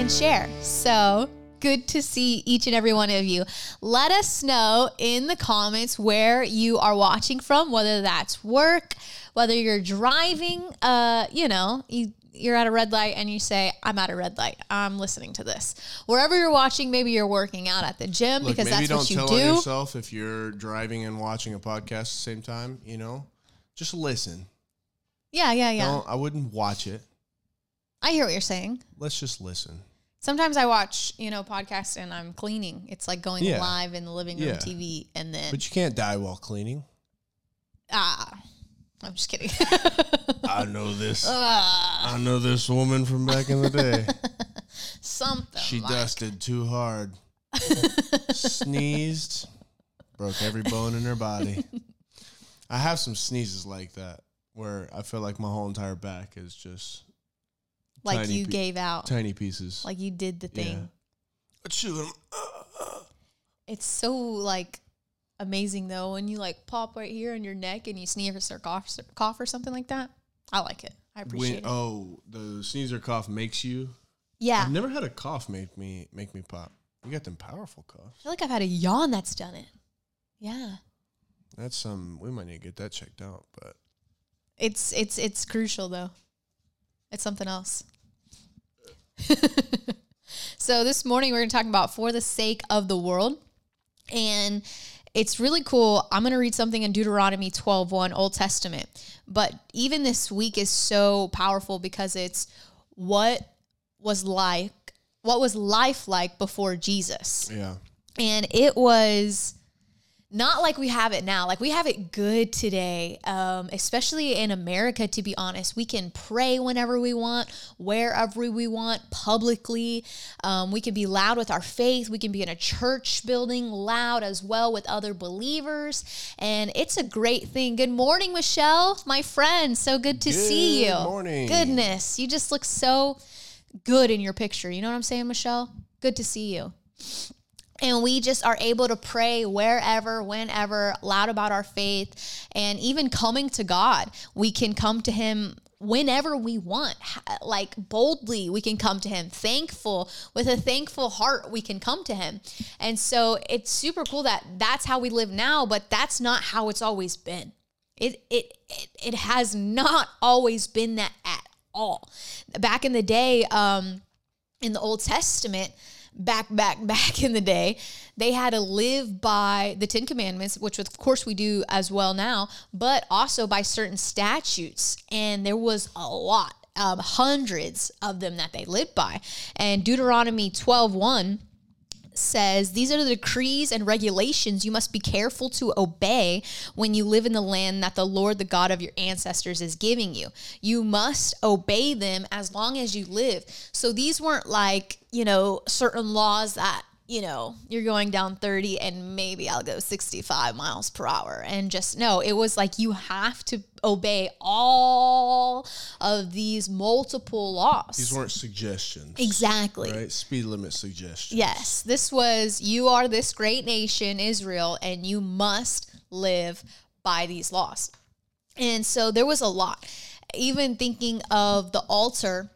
and share. So good to see each and every one of you. Let us know in the comments where you are watching from, whether that's work, whether you're driving, uh, you know, you you're at a red light and you say, I'm at a red light. I'm listening to this. Wherever you're watching, maybe you're working out at the gym Look, because that's what you tell do. on yourself if you're driving and watching a podcast at the same time. You know, just listen. Yeah, yeah, yeah. Don't, I wouldn't watch it. I hear what you're saying. Let's just listen. Sometimes I watch, you know, podcasts and I'm cleaning. It's like going Yeah. live in the living room Yeah. TV and then But you can't die while cleaning. ah, I'm just kidding. I know this. Ah, I know this woman from back in the day. something. She like- dusted too hard, sneezed, broke every bone in her body. I have some sneezes like that where I feel like my whole entire back is just like tiny you pe- gave out, tiny pieces. like you did the Yeah. thing. Achoo, um, It's so like amazing though when you like pop right here on your neck and you sneeze or cough, cough or something like that. I like it. I appreciate when, it. oh, the sneeze or cough makes you. yeah, I've never had a cough make me make me pop. You got them powerful coughs. I feel like I've had a yawn that's done it. Yeah, That's some. we might need to get that checked out. But it's it's it's crucial though. It's something else. so this morning we're going to talk about for the sake of the world, and it's really cool. I'm going to read something in Deuteronomy 12:1, Old Testament. But even this week is so powerful because it's what was like, what was life like before Jesus yeah, and it was not like we have it now. Like we have it good today um, especially in america to be honest. We can pray whenever we want wherever we want publicly. Um, we can be loud with our faith. We can be in a church building loud as well with other believers. And it's a great thing. Good morning michelle my friend. So good to see you. Good morning. goodness you just look so good in your picture. You know what i'm saying michelle? Good to see you and we just are able to pray wherever, whenever, loud about our faith, and even coming to God. We can come to Him whenever we want, like boldly, we can come to Him. Thankful, with a thankful heart, we can come to Him. And so it's super cool that that's how we live now, but that's not how it's always been. It, it, it, it has not always been that at all. Back in the day, um, in the Old Testament, back, back, back in the day, they had to live by the Ten Commandments, which of course we do as well now, but also by certain statutes. And there was a lot, um, hundreds of them that they lived by. And Deuteronomy 12 says these are the decrees and regulations you must be careful to obey when you live in the land that the Lord, the God of your ancestors, is giving you. You must obey them as long as you live. So these weren't like, you know, certain laws that you know, you're going down 30 and maybe I'll go 65 miles per hour. And just no, it was like you have to obey all of these multiple laws. these weren't suggestions. exactly. Right, speed limit suggestions. Yes, this was you are this great nation, Israel, and you must live by these laws. And so there was a lot. Even thinking of the altar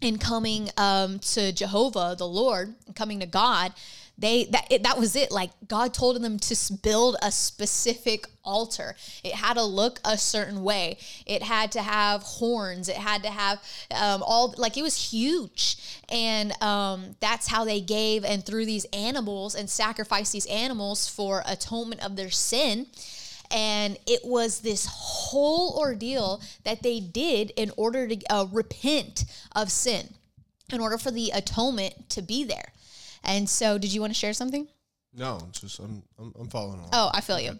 and coming um, to Jehovah, the Lord, and coming to God, they that it, that was it. Like God told them to build a specific altar. It had to look a certain way. It had to have horns. It had to have um, all like it was huge, and um, that's how they gave and threw these animals and sacrificed these animals for atonement of their sin. And it was this whole ordeal that they did in order to uh, repent of sin, in order for the atonement to be there. And so, did you want to share something? No, just I'm I'm, I'm following along. Oh, I feel I you.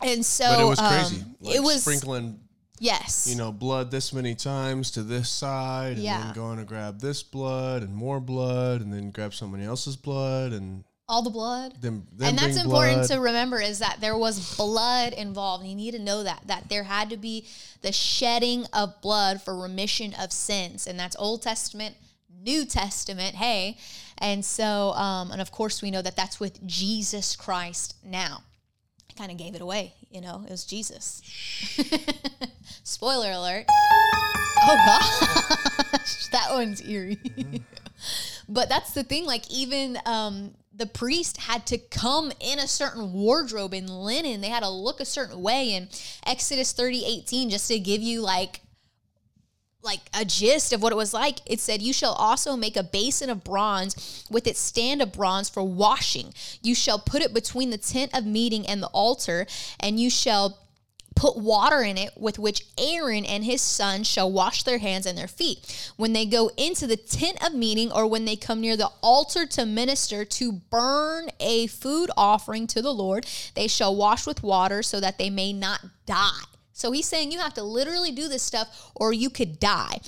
And so, But it was um, crazy. Like it was sprinkling, yes, you know, blood this many times to this side, and Yeah. then going to grab this blood and more blood, and then grab somebody else's blood, and all the blood. Them, them and that's important blood. to remember is that there was blood involved. You need to know that that there had to be the shedding of blood for remission of sins, and that's Old Testament, New Testament. Hey, and so um, and of course we know that that's with Jesus Christ now. I kind of gave it away, you know. It was Jesus. Spoiler alert. Oh gosh, that one's eerie. But that's the thing. Like even um, the priest had to come in a certain wardrobe and linen. They had to look a certain way. In Exodus 30, 18, just to give you like like a gist of what it was like. It said, You shall also make a basin of bronze with its stand of bronze for washing. You shall put it between the tent of meeting and the altar, and you shall put water in it with which Aaron and his sons shall wash their hands and their feet. When they go into the tent of meeting or when they come near the altar to minister to burn a food offering to the Lord, they shall wash with water so that they may not die. So he's saying you have to literally do this stuff or you could die.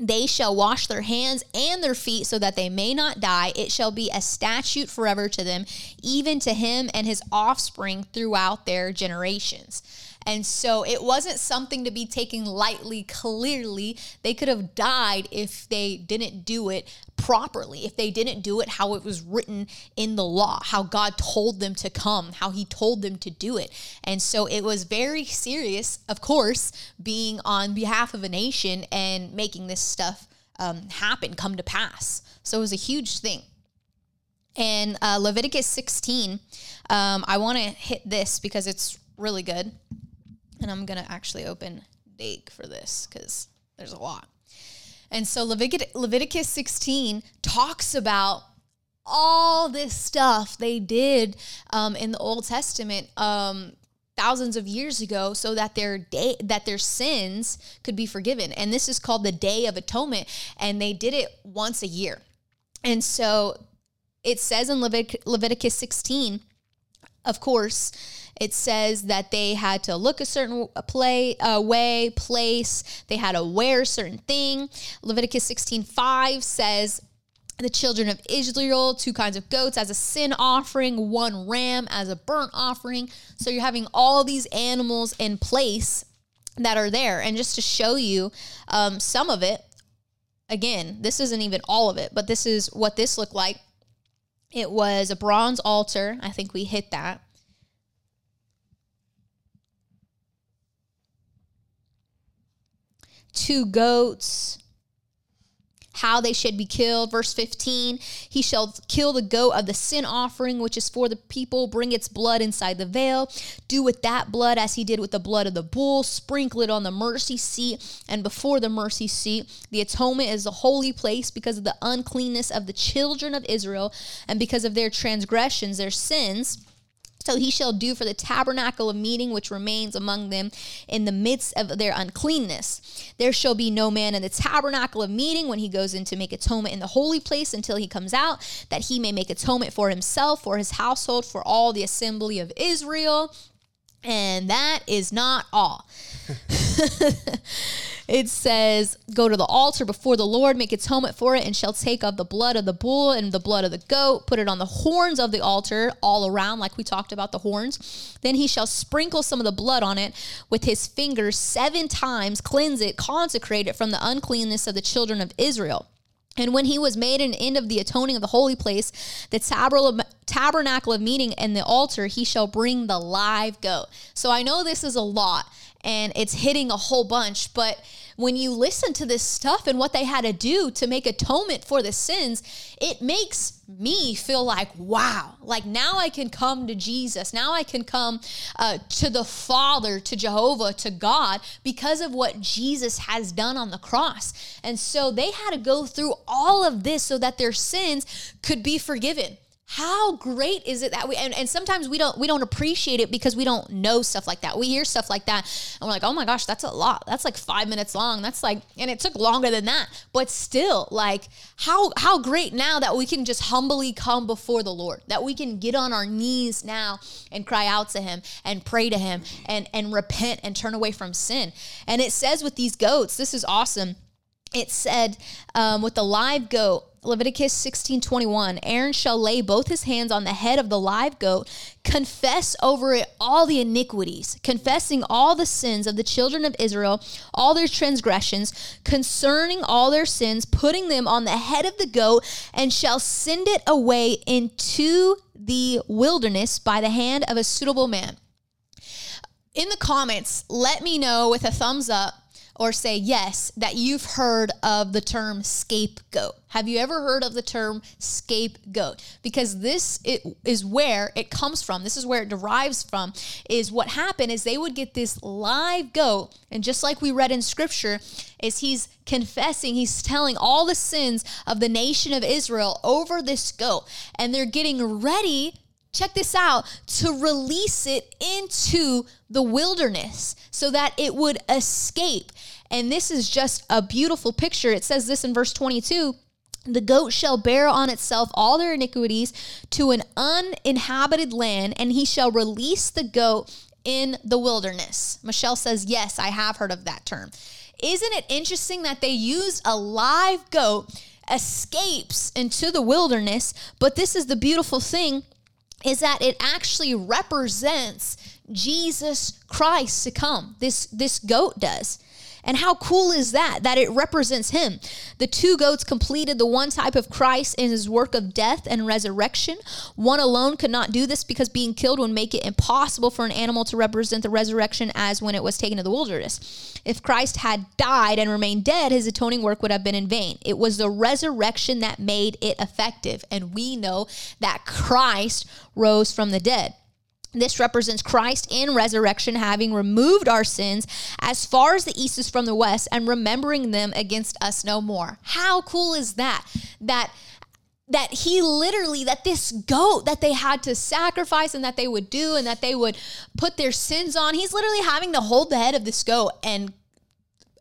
They shall wash their hands and their feet so that they may not die. It shall be a statute forever to them, even to him and his offspring throughout their generations. And so it wasn't something to be taken lightly, clearly. They could have died if they didn't do it properly, if they didn't do it how it was written in the law, how God told them to come, how He told them to do it. And so it was very serious, of course, being on behalf of a nation and making this stuff um, happen, come to pass. So it was a huge thing. And uh, Leviticus 16, um, I want to hit this because it's really good. And I'm going to actually open Dake for this because there's a lot. And so Levitic- Leviticus 16 talks about all this stuff they did um, in the Old Testament um, thousands of years ago, so that their day that their sins could be forgiven. And this is called the Day of Atonement, and they did it once a year. And so it says in Levit- Leviticus 16, of course, it says that they had to look a certain play uh, way, place. They had to wear a certain thing. Leviticus 16 5 says, the children of Israel, two kinds of goats as a sin offering, one ram as a burnt offering. So you're having all these animals in place that are there. And just to show you um, some of it, again, this isn't even all of it, but this is what this looked like. It was a bronze altar. I think we hit that. Two goats, how they should be killed. Verse 15, he shall kill the goat of the sin offering, which is for the people, bring its blood inside the veil. Do with that blood as he did with the blood of the bull, sprinkle it on the mercy seat and before the mercy seat. The atonement is the holy place because of the uncleanness of the children of Israel and because of their transgressions, their sins. So he shall do for the tabernacle of meeting which remains among them in the midst of their uncleanness. There shall be no man in the tabernacle of meeting when he goes in to make atonement in the holy place until he comes out, that he may make atonement for himself, for his household, for all the assembly of Israel. And that is not all. it says, Go to the altar before the Lord, make atonement for it, and shall take of the blood of the bull and the blood of the goat, put it on the horns of the altar all around, like we talked about the horns. Then he shall sprinkle some of the blood on it with his fingers seven times, cleanse it, consecrate it from the uncleanness of the children of Israel. And when he was made an end of the atoning of the holy place, the tabernacle of meeting and the altar, he shall bring the live goat. So I know this is a lot and it's hitting a whole bunch, but when you listen to this stuff and what they had to do to make atonement for the sins, it makes me feel like, wow, like now I can come to Jesus. Now I can come uh, to the Father, to Jehovah, to God because of what Jesus has done on the cross. And so they had to go through all of this so that their sins could be forgiven how great is it that we and, and sometimes we don't we don't appreciate it because we don't know stuff like that. We hear stuff like that and we're like oh my gosh that's a lot. That's like five minutes long. That's like and it took longer than that. But still like how how great now that we can just humbly come before the lord that we can get on our knees now and cry out to him and pray to him and and repent and turn away from sin. And it says with these goats this is awesome. It said um, with the live goat leviticus 16 21 aaron shall lay both his hands on the head of the live goat confess over it all the iniquities confessing all the sins of the children of israel all their transgressions concerning all their sins putting them on the head of the goat and shall send it away into the wilderness by the hand of a suitable man. In the comments let me know with a thumbs up or say yes that you've heard of the term scapegoat. Have you ever heard of the term scapegoat? Because this is where it comes from. This is where it derives from. Is what happened is they would get this live goat, and just like we read in scripture, is he's confessing, he's telling all the sins of the nation of Israel over this goat, and they're getting ready check this out, to release it into the wilderness so that it would escape. And this is just a beautiful picture. It says this in verse 22 the goat shall bear on itself all their iniquities to an uninhabited land, and he shall release the goat in the wilderness. Michelle says, Yes, I have heard of that term. Isn't it interesting that they used a live goat escapes into the wilderness? But this is the beautiful thing is that it actually represents Jesus Christ to come. This this goat does. And how cool is that? That it represents him. The two goats completed the one type of Christ in his work of death and resurrection. One alone could not do this because being killed would make it impossible for an animal to represent the resurrection as when it was taken to the wilderness. If Christ had died and remained dead, his atoning work would have been in vain. It was the resurrection that made it effective. And we know that Christ rose from the dead. This represents Christ in resurrection, having removed our sins as far as the east is from the west and remembering them against us no more. How cool is that? That that he literally that this goat that they had to sacrifice and that they would do and that they would put their sins on he's literally having to hold the head of this goat and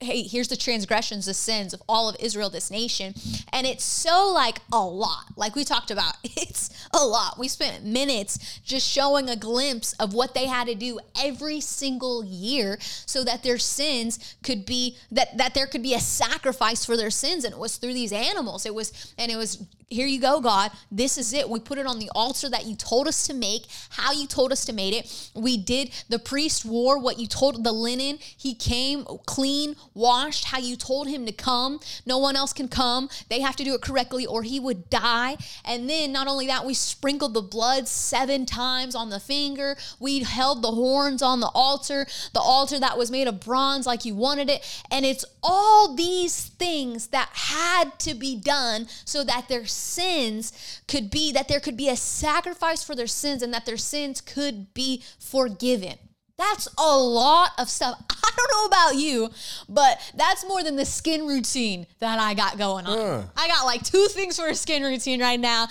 hey, here's the transgressions, the sins of all of Israel, this nation. And it's so like a lot. Like we talked about, it's a lot. We spent minutes just showing a glimpse of what they had to do every single year so that their sins could be that that there could be a sacrifice for their sins and it was through these animals. It was and it was here you go, God. This is it. We put it on the altar that you told us to make, how you told us to make it. We did, the priest wore what you told the linen. He came clean, washed, how you told him to come. No one else can come. They have to do it correctly or he would die. And then not only that, we sprinkled the blood seven times on the finger. We held the horns on the altar, the altar that was made of bronze like you wanted it. And it's all these things that had to be done so that their sins could be, that there could be a sacrifice for their sins and that their sins could be forgiven. That's a lot of stuff. I don't know about you, but that's more than the skin routine that I got going on. Uh. I got like two things for a skin routine right now,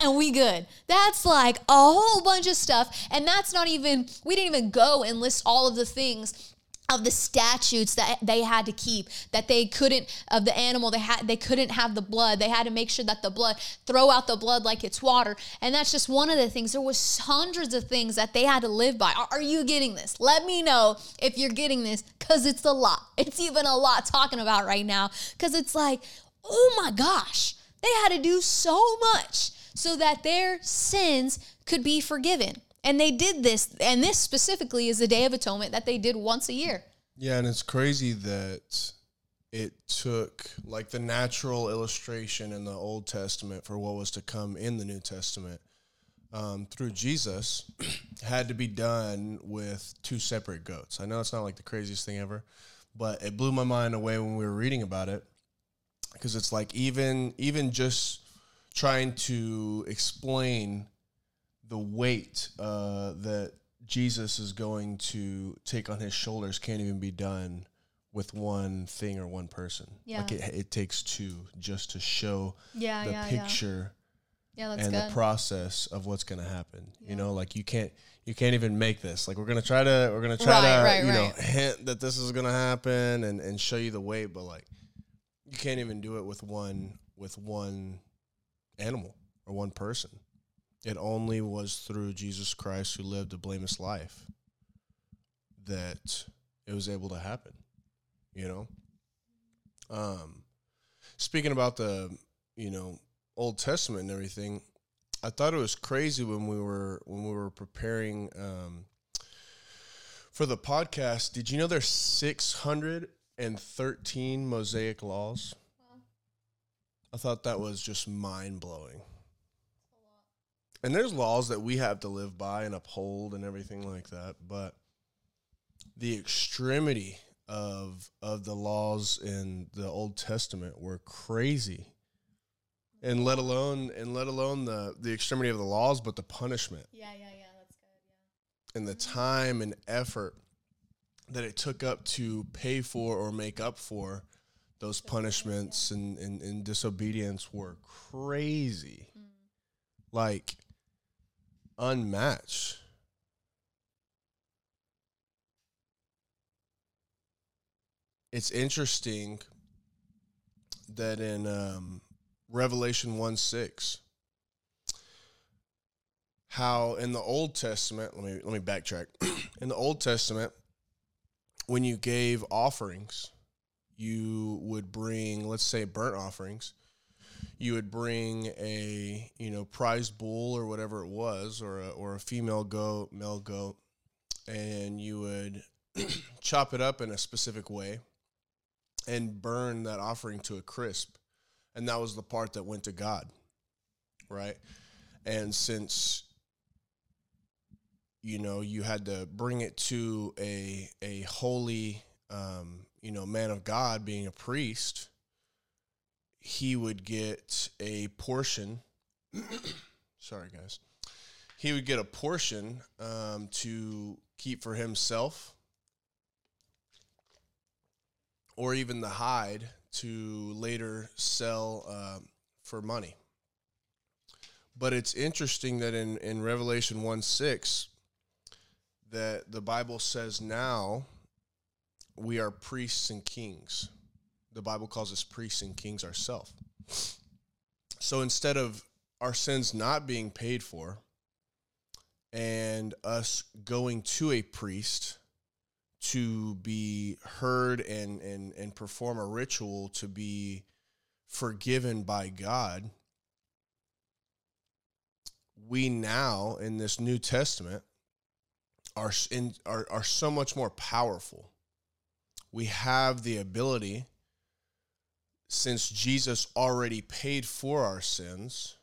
and we good. That's like a whole bunch of stuff. And that's not even, we didn't even go and list all of the things of the statutes that they had to keep that they couldn't of the animal they had they couldn't have the blood. They had to make sure that the blood throw out the blood like it's water. And that's just one of the things. There was hundreds of things that they had to live by. Are, are you getting this? Let me know if you're getting this because it's a lot. It's even a lot talking about right now. Because it's like oh my gosh they had to do so much so that their sins could be forgiven and they did this, and this specifically is the Day of Atonement that they did once a year. Yeah, and it's crazy that it took like the natural illustration in the Old Testament for what was to come in the New Testament um, through Jesus had to be done with two separate goats. I know it's not like the craziest thing ever, but it blew my mind away when we were reading about it because it's like even even just trying to explain the weight uh, that Jesus is going to take on his shoulders can't even be done with one thing or one person. Yeah. Like it, it takes two just to show yeah, the yeah, picture yeah. and good. the process of what's going to happen. You know, like you can't you can't even make this. Like we're gonna try to we're gonna try right, to right, you right. know hint that this is gonna happen and and show you the way, but like you can't even do it with one with one animal or one person. It only was through Jesus Christ who lived a blameless life that it was able to happen, you know? Um, speaking about the you know Old Testament and everything, I thought it was crazy when we were when we were preparing um, for the podcast. Did you know there's 613 Mosaic laws? I thought that was just mind blowing. And there's laws that we have to live by and uphold and everything like that, but the extremity of of the laws in the Old Testament were crazy. And let alone and let alone the the extremity of the laws, but the punishment Yeah, yeah, yeah. That's good. Yeah. and the time and effort that it took up to pay for or make up for those punishments and, and, and disobedience were crazy. Mm. Like unmatched. It's interesting that in um, Revelation 1 6, how in the Old Testament, let me let me backtrack. in the Old Testament, when you gave offerings, you would bring, let's say, burnt offerings. You would bring a you know prize bull or whatever it was, or a, or a female goat, male goat, and you would chop it up in a specific way and burn that offering to a crisp, and that was the part that went to God, right? And since you know you had to bring it to a a holy um, you know man of God being a priest, he would get a portion. sorry, guys. He would get a portion um, to keep for himself, or even the hide to later sell um, for money. But it's interesting that in, in Revelation 1 6, that the Bible says now we are priests and kings. The Bible calls us priests and kings ourselves. So instead of our sins not being paid for and us going to a priest to be heard and, and, and perform a ritual to be forgiven by God, we now in this New Testament are in are, are so much more powerful. We have the ability since Jesus already paid for our sins,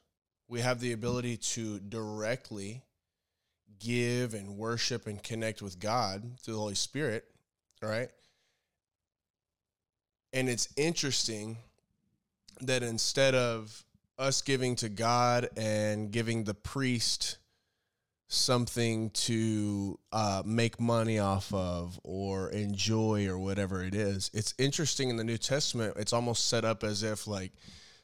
we have the ability to directly give and worship and connect with God through the Holy Spirit, right? And it's interesting that instead of us giving to God and giving the priest something to uh, make money off of or enjoy or whatever it is. It's interesting in the New Testament, it's almost set up as if, like,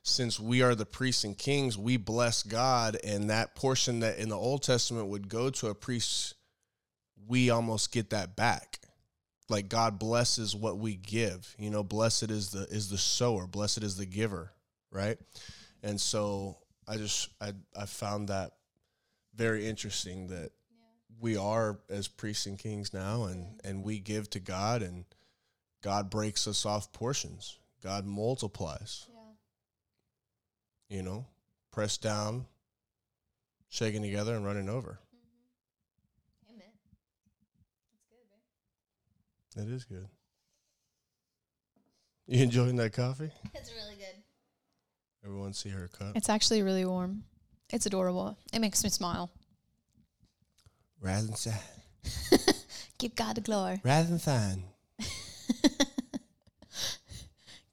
since we are the priests and kings, we bless God, and that portion that in the Old Testament would go to a priest, we almost get that back. Like God blesses what we give. You know, blessed is the is the sower, blessed is the giver, right? And so I just I I found that very interesting that we are as priests and kings now and and we give to God and God breaks us off portions. God multiplies. Yeah. You know, pressed down, shaking together and running over. Mm-hmm. Amen. That's good, babe. It is good. You enjoying that coffee? It's really good. Everyone see her cup. It's actually really warm. It's adorable. It makes me smile. Rather than. Give God the glory. Rather than sign.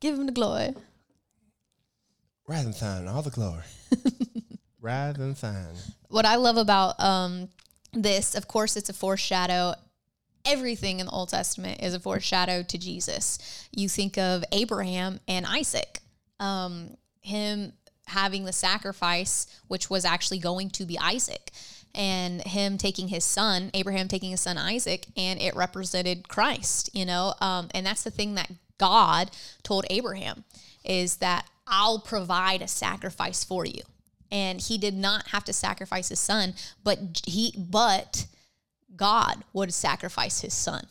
Give him the glory. Rather than sign. All the glory. Rather than sign. What I love about um, this, of course, it's a foreshadow. Everything in the Old Testament is a foreshadow to Jesus. You think of Abraham and Isaac, um, him having the sacrifice, which was actually going to be Isaac, and him taking his son, Abraham taking his son Isaac, and it represented Christ, you know? Um, and that's the thing that God told Abraham is that I'll provide a sacrifice for you and he did not have to sacrifice his son but he but god would sacrifice his son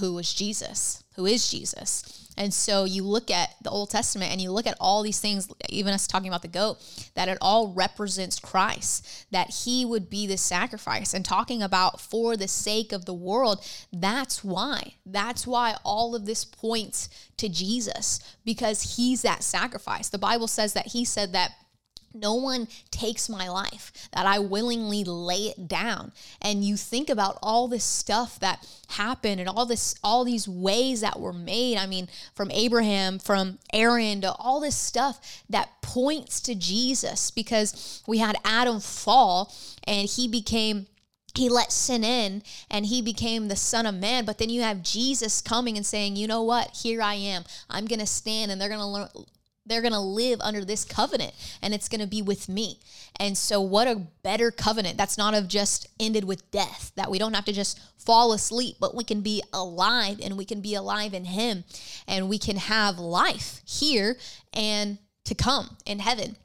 who was jesus who is jesus And so you look at the Old Testament and you look at all these things, even us talking about the goat, that it all represents Christ, that he would be the sacrifice. And talking about for the sake of the world, that's why. That's why all of this points to Jesus, because he's that sacrifice. The Bible says that he said that no one takes my life, that I willingly lay it down. And you think about all this stuff that happened and all this all these ways that were made. I mean, from Abraham, from Aaron to all this stuff that points to Jesus because we had Adam fall and he became he let sin in and he became the son of man but then you have jesus coming and saying you know what here i am i'm going to stand and they're going to learn they're going to live under this covenant and it's going to be with me. And so, what a better covenant that's not of just ended with death, that we don't have to just fall asleep, but we can be alive and we can be alive in Him and we can have life here and to come in heaven.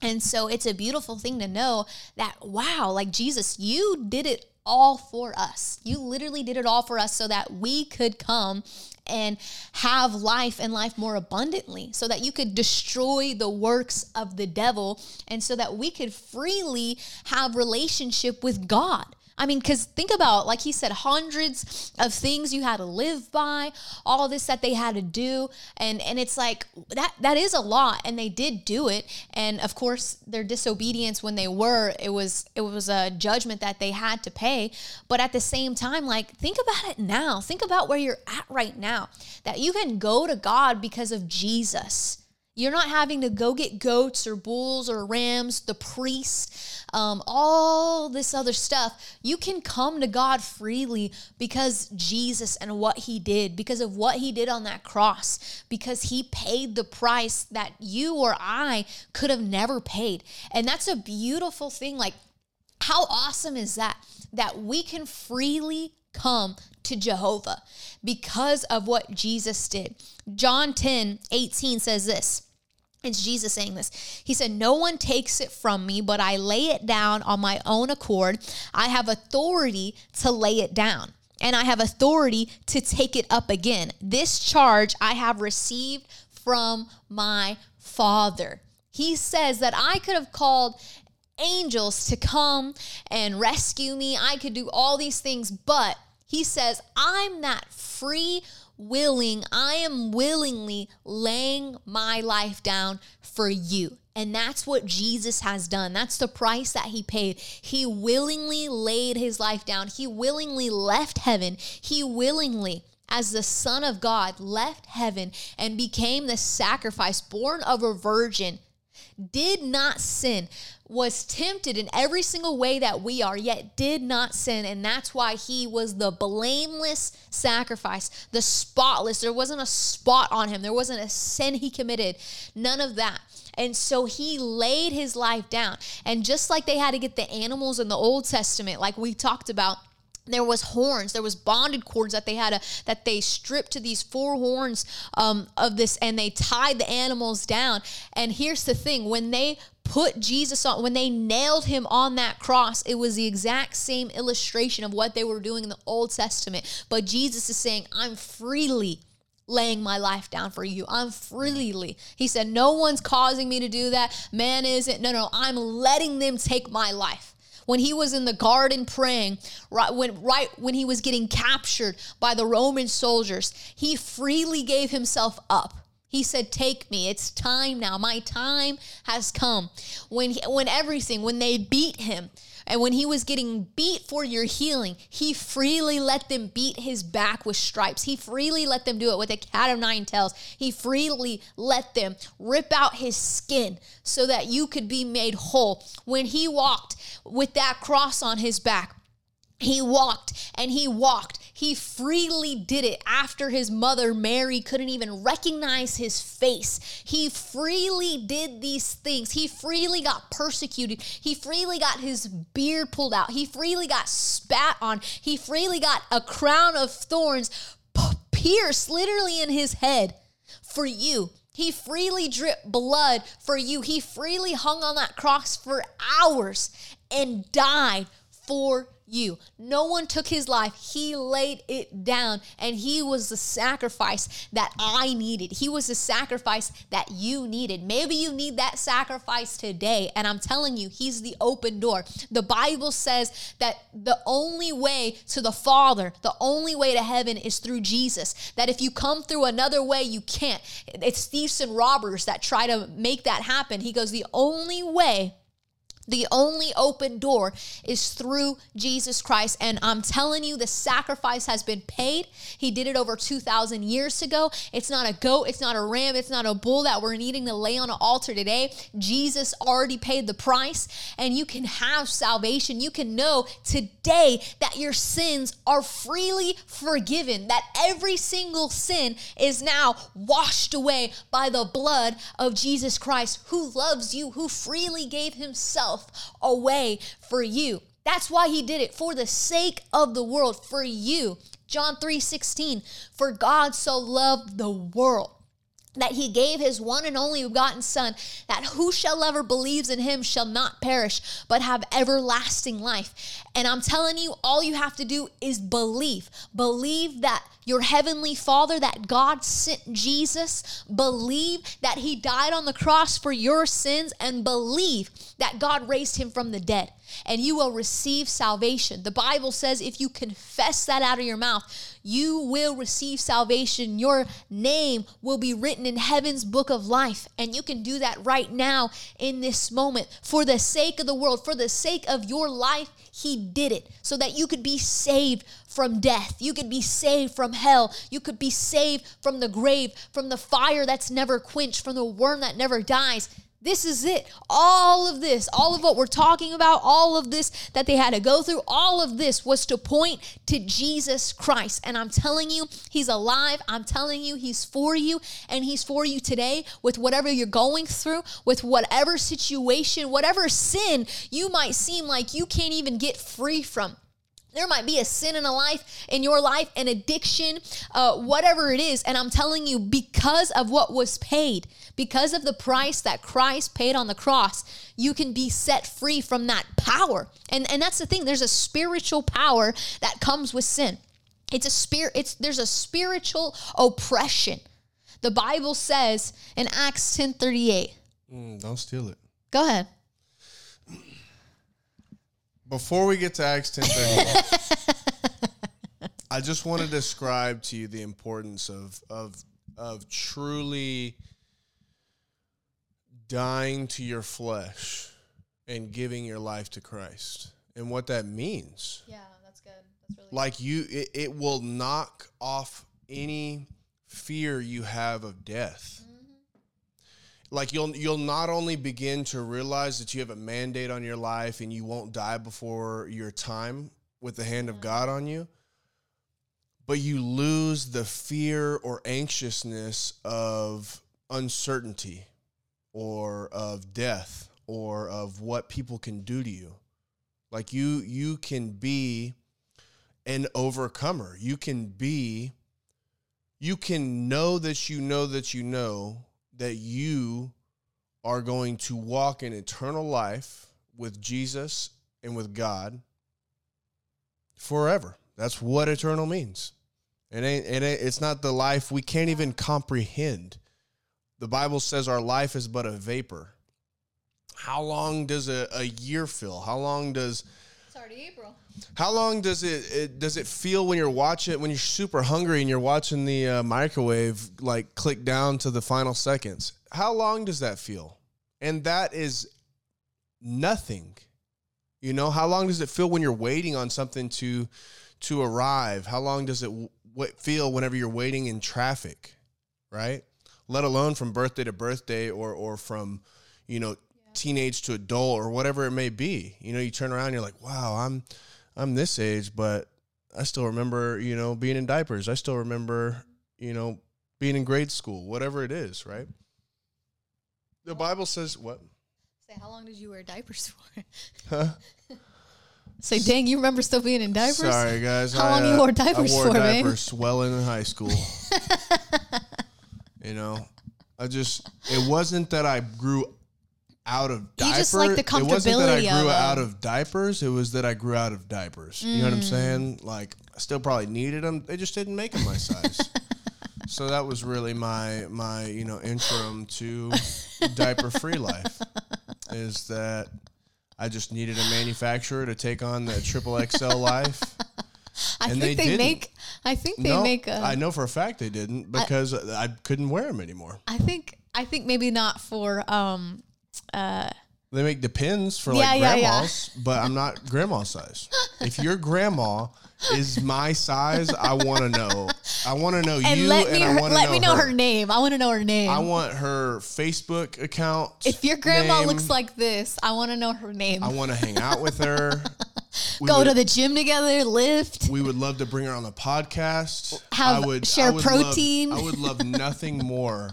And so, it's a beautiful thing to know that, wow, like Jesus, you did it all for us. You literally did it all for us so that we could come and have life and life more abundantly, so that you could destroy the works of the devil and so that we could freely have relationship with God. I mean, because think about, like he said, hundreds of things you had to live by, all this that they had to do. And, and it's like that, that is a lot. And they did do it. And of course, their disobedience when they were, it was, it was a judgment that they had to pay. But at the same time, like, think about it now. Think about where you're at right now, that you can go to God because of Jesus. You're not having to go get goats or bulls or rams, the priest, um, all this other stuff. You can come to God freely because Jesus and what he did, because of what he did on that cross, because he paid the price that you or I could have never paid. And that's a beautiful thing. Like, how awesome is that? That we can freely come to Jehovah because of what Jesus did. John 10 18 says this. It's Jesus saying this. He said, No one takes it from me, but I lay it down on my own accord. I have authority to lay it down, and I have authority to take it up again. This charge I have received from my Father. He says that I could have called angels to come and rescue me. I could do all these things, but he says, I'm that free willing, I am willingly laying my life down for you. And that's what Jesus has done. That's the price that he paid. He willingly laid his life down. He willingly left heaven. He willingly as the Son of God, left heaven and became the sacrifice born of a virgin, did not sin, was tempted in every single way that we are, yet did not sin. And that's why he was the blameless sacrifice, the spotless. There wasn't a spot on him, there wasn't a sin he committed, none of that. And so he laid his life down. And just like they had to get the animals in the Old Testament, like we talked about, there was horns there was bonded cords that they had a, that they stripped to these four horns um, of this and they tied the animals down and here's the thing when they put jesus on when they nailed him on that cross it was the exact same illustration of what they were doing in the old testament but jesus is saying i'm freely laying my life down for you. I'm freely. He said, No one's causing me to do that. Man isn't. No, no, I'm letting them take my life when he was in the garden praying, right when right when he was getting captured by the Roman soldiers, he freely gave himself up. He said, "Take me. It's time now. My time has come." When he, when everything, when they beat him, and when he was getting beat for your healing, he freely let them beat his back with stripes. He freely let them do it with a cat of nine tails. He freely let them rip out his skin so that you could be made whole. When he walked with that cross on his back, he walked and he walked. He freely did it after his mother, Mary, couldn't even recognize his face. He freely did these things. He freely got persecuted. He freely got his beard pulled out. He freely got spat on. He freely got a crown of thorns pierced literally in his head for you. He freely dripped blood for you. He freely hung on that cross for hours and died for you. No one took his life. He laid it down and he was the sacrifice that I needed. He was the sacrifice that you needed. Maybe you need that sacrifice today. And I'm telling you, he's the open door. The Bible says that the only way to the Father, the only way to heaven is through Jesus. That if you come through another way, you can't. It's thieves and robbers that try to make that happen. He goes, the only way the only open door is through Jesus Christ. And I'm telling you, the sacrifice has been paid. He did it over 2,000 years ago. It's not a goat, it's not a ram, it's not a bull that we're needing to lay on an altar today. Jesus already paid the price, and you can have salvation. You can know today that your sins are freely forgiven, that every single sin is now washed away by the blood of Jesus Christ, who loves you, who freely gave himself himself away for you. That's why he did it for the sake of the world, for you. John 3 16, for God so loved the world that he gave his one and only begotten Son, that whosoever believes in him shall not perish, but have everlasting life. And I'm telling you, all you have to do is believe. Believe that your heavenly Father, that God sent Jesus, believe that he died on the cross for your sins, and believe that God raised him from the dead and you will receive salvation. The Bible says if you confess that out of your mouth, you will receive salvation. Your name will be written in heaven's book of life. And you can do that right now in this moment. For the sake of the world, for the sake of your life, He did it so that you could be saved from death. You could be saved from hell. You could be saved from the grave, from the fire that's never quenched, from the worm that never dies. This is it. All of this, all of what we're talking about, all of this that they had to go through, all of this was to point to Jesus Christ. And I'm telling you, He's alive. I'm telling you, He's for you. And He's for you today with whatever you're going through, with whatever situation, whatever sin you might seem like you can't even get free from. There might be a sin in a life, in your life, an addiction, uh, whatever it is. And I'm telling you, because of what was paid, because of the price that Christ paid on the cross, you can be set free from that power. And, and that's the thing, there's a spiritual power that comes with sin. It's a spirit, it's there's a spiritual oppression. The Bible says in Acts 10 38. Mm, don't steal it. Go ahead. Before we get to Acts 10:30, I just want to describe to you the importance of of of truly dying to your flesh and giving your life to Christ. And what that means. Yeah, that's good. That's really Like you it, it will knock off any fear you have of death. Mm-hmm. Like you'll you'll not only begin to realize that you have a mandate on your life and you won't die before your time with the hand of God on you, but you lose the fear or anxiousness of uncertainty or of death or of what people can do to you. Like you you can be an overcomer. You can be you can know that you know that you know that you are going to walk in eternal life with Jesus and with God forever. That's what eternal means. It ain't, it ain't it's not the life we can't even comprehend. The Bible says our life is but a vapor. How long does a, a year feel? How long does It's already April. how long does it, it does it feel when you're watching when you're super hungry and you're watching the uh, microwave like click down to the final seconds? How long does that feel? And that is nothing. You know, how long does it feel when you're waiting on something to to arrive? How long does it w- feel whenever you're waiting in traffic, right? Let alone from birthday to birthday or or from, you know, teenage to adult or whatever it may be. You know, you turn around, you're like, wow, I'm I'm this age, but I still remember, you know, being in diapers. I still remember, you know, being in grade school, whatever it is, right? The Bible says what? Say, how long did you wear diapers for? Huh? Say, dang, you remember still being in diapers? Sorry, guys. How I, long you uh, wore diapers I wore for, diapers well in high school. you know, I just it wasn't that I grew out of You diapers. just like the It wasn't that I comfortability of grew out of diapers. It was that I grew out of diapers. You know what I'm Mm. saying? Like I still probably needed them. They just didn't make them my size. so that was really my my you know interim to diaper free life. Is that I just needed a manufacturer to take on the triple XL life. I And think they they, make. I think they no, make a. I know for a fact they didn't because I, couldn't wear them anymore. I think. I think maybe not for. Um. Uh. They make depends for Yeah, like yeah, yeah. grandmas, but I'm not grandma size. If your grandma is my size, I want to know. I want to know And you, let and me. I Her, want to let know me know her. her. name. I want to know her name. I want her Facebook account. if your grandma name. looks like this, I want to know her name. I want to hang out with her. Go would, to the gym together. Lift. We would love to bring her on the podcast. Have- I would share I would love- protein. I would love nothing more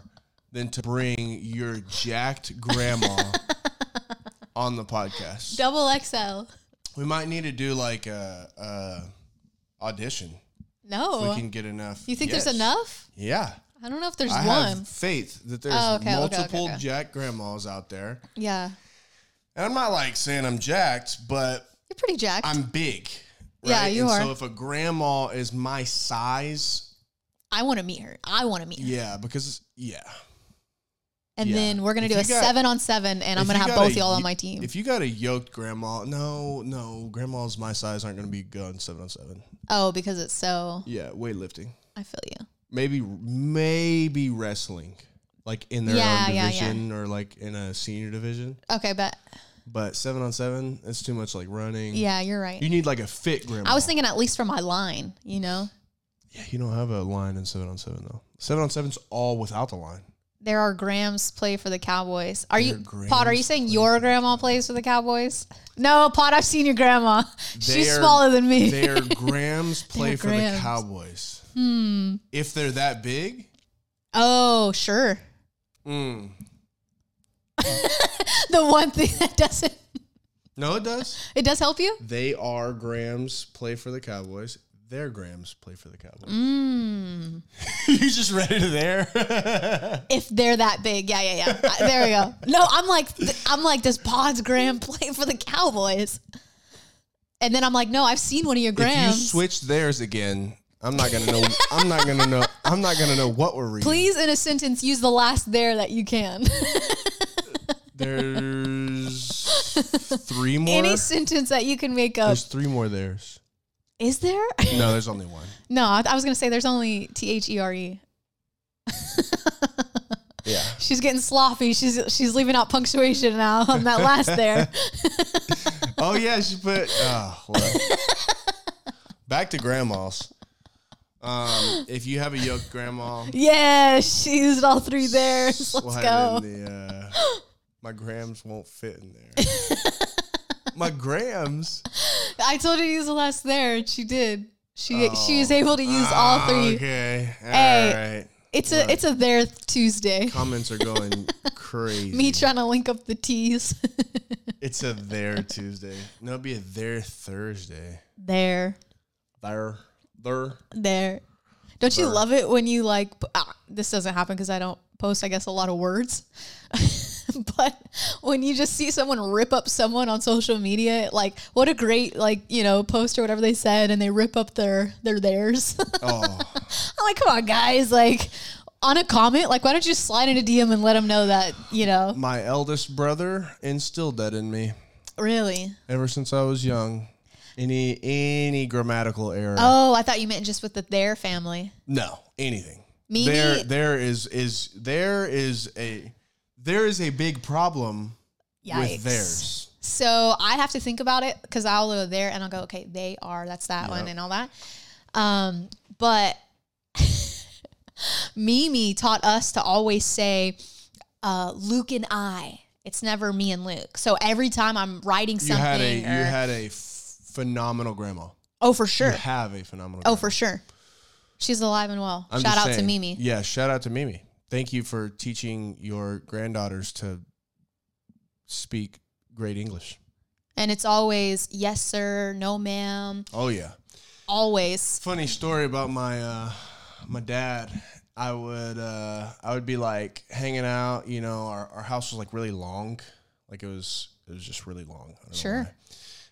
than to bring your jacked grandma on the podcast. Double XL. We might need to do like a, a audition. No. If we can get enough. you think Yes. there's enough? Yeah. I don't know if there's I one. have faith that there's Oh, okay, okay, okay, multiple okay. jack grandmas out there. Yeah. And I'm not like saying I'm jacked, but You're pretty jacked. I'm big. Yeah, you and are. So if a grandma is my size, I want to meet her. I want to meet her. yeah, because yeah. And Yeah. then we're gonna If do a got- seven on seven, and I'm gonna have both a y'all on my team. If you got a yoked grandma, no, no, grandmas my size aren't going to be on seven on seven. oh, because it's so. Yeah, weightlifting. I feel you. maybe maybe wrestling like in their Yeah, own yeah, yeah. division or like in a senior division Okay, but but seven on seven it's too much like running yeah, you're right. you need like a fit grandma I was thinking at least for my line, you know. yeah you don't have a line in seven on seven though seven on seven's all without the line There are Grams play for the Cowboys. Are you are Pot? Are you Grams saying play your grandma plays for the Cowboys? No, Pot. I've seen your grandma. She's They're- smaller than me. their grams play for Grams. the cowboys hmm if they're that big Oh, sure. mm. The one thing that doesn't no it does it does help you. they are grams play for the cowboys their grams play for the cowboys Mm. you just read it there If they're that big, yeah, yeah, yeah. Uh, there we go. No, I'm like, I'm like, does Pod's Graham play for the Cowboys? And then I'm like, no, I've seen one of your If you switch theirs again, I'm not gonna know. I'm not gonna know. I'm not gonna know what we're reading. Please, in a sentence, use the last there that you can. There's three more. Any sentence that you can make up. There's three more theirs. Is there? No, there's only one. no, I, I was gonna say there's only T H E R E. Yeah. She's getting sloppy. She's she's leaving out punctuation now on that last there. Oh yeah, she put. Oh, well. Back to grandmas. Um, if you have a yoked grandma, yeah, she used all three there. Let's go. the. Uh, my grams won't fit in there. my grams. I told her to use the last there, and she did. She she was able to use all Ah, three. Okay. All Hey. right. It's a it's a there Tuesday. Comments are going crazy. Me trying to link up the T's. It's a there Tuesday. No, it'd be a there Thursday. there, There, there. there. Don't you love it when you like? Ah, this doesn't happen because I don't post. I guess a lot of words. but when you just see someone rip up someone on social media, like what a great like you know post or whatever they said, and they rip up their their theirs. Oh, I'm like, come on, guys, like. On a comment, like, why don't you just slide in a DM and let them know that, you know, my eldest brother instilled that in me really? ever since I was young. Any any grammatical error? Oh, I thought you meant just with the their family. No, anything. Mimi- There there is is there is a there is a big problem Yikes. with theirs. So I have to think about it because I'll go there and I'll go, okay, they are, that's that one and all that. Um, but Mimi taught us to always say uh, Luke and I. It's never me and Luke. So every time I'm writing something, You had a you had a f- phenomenal grandma. oh for sure, You have a phenomenal. oh grandma. for sure, she's alive and well. I'm Shout out to. Mimi. Yeah, shout out to Mimi. Thank you for teaching your granddaughters to speak great English. And it's always yes sir, no ma'am, Oh yeah. always. Funny story about my uh my dad. I would uh I would be like hanging out, you know, our, our house was like really long. Like it was it was just really long. Sure.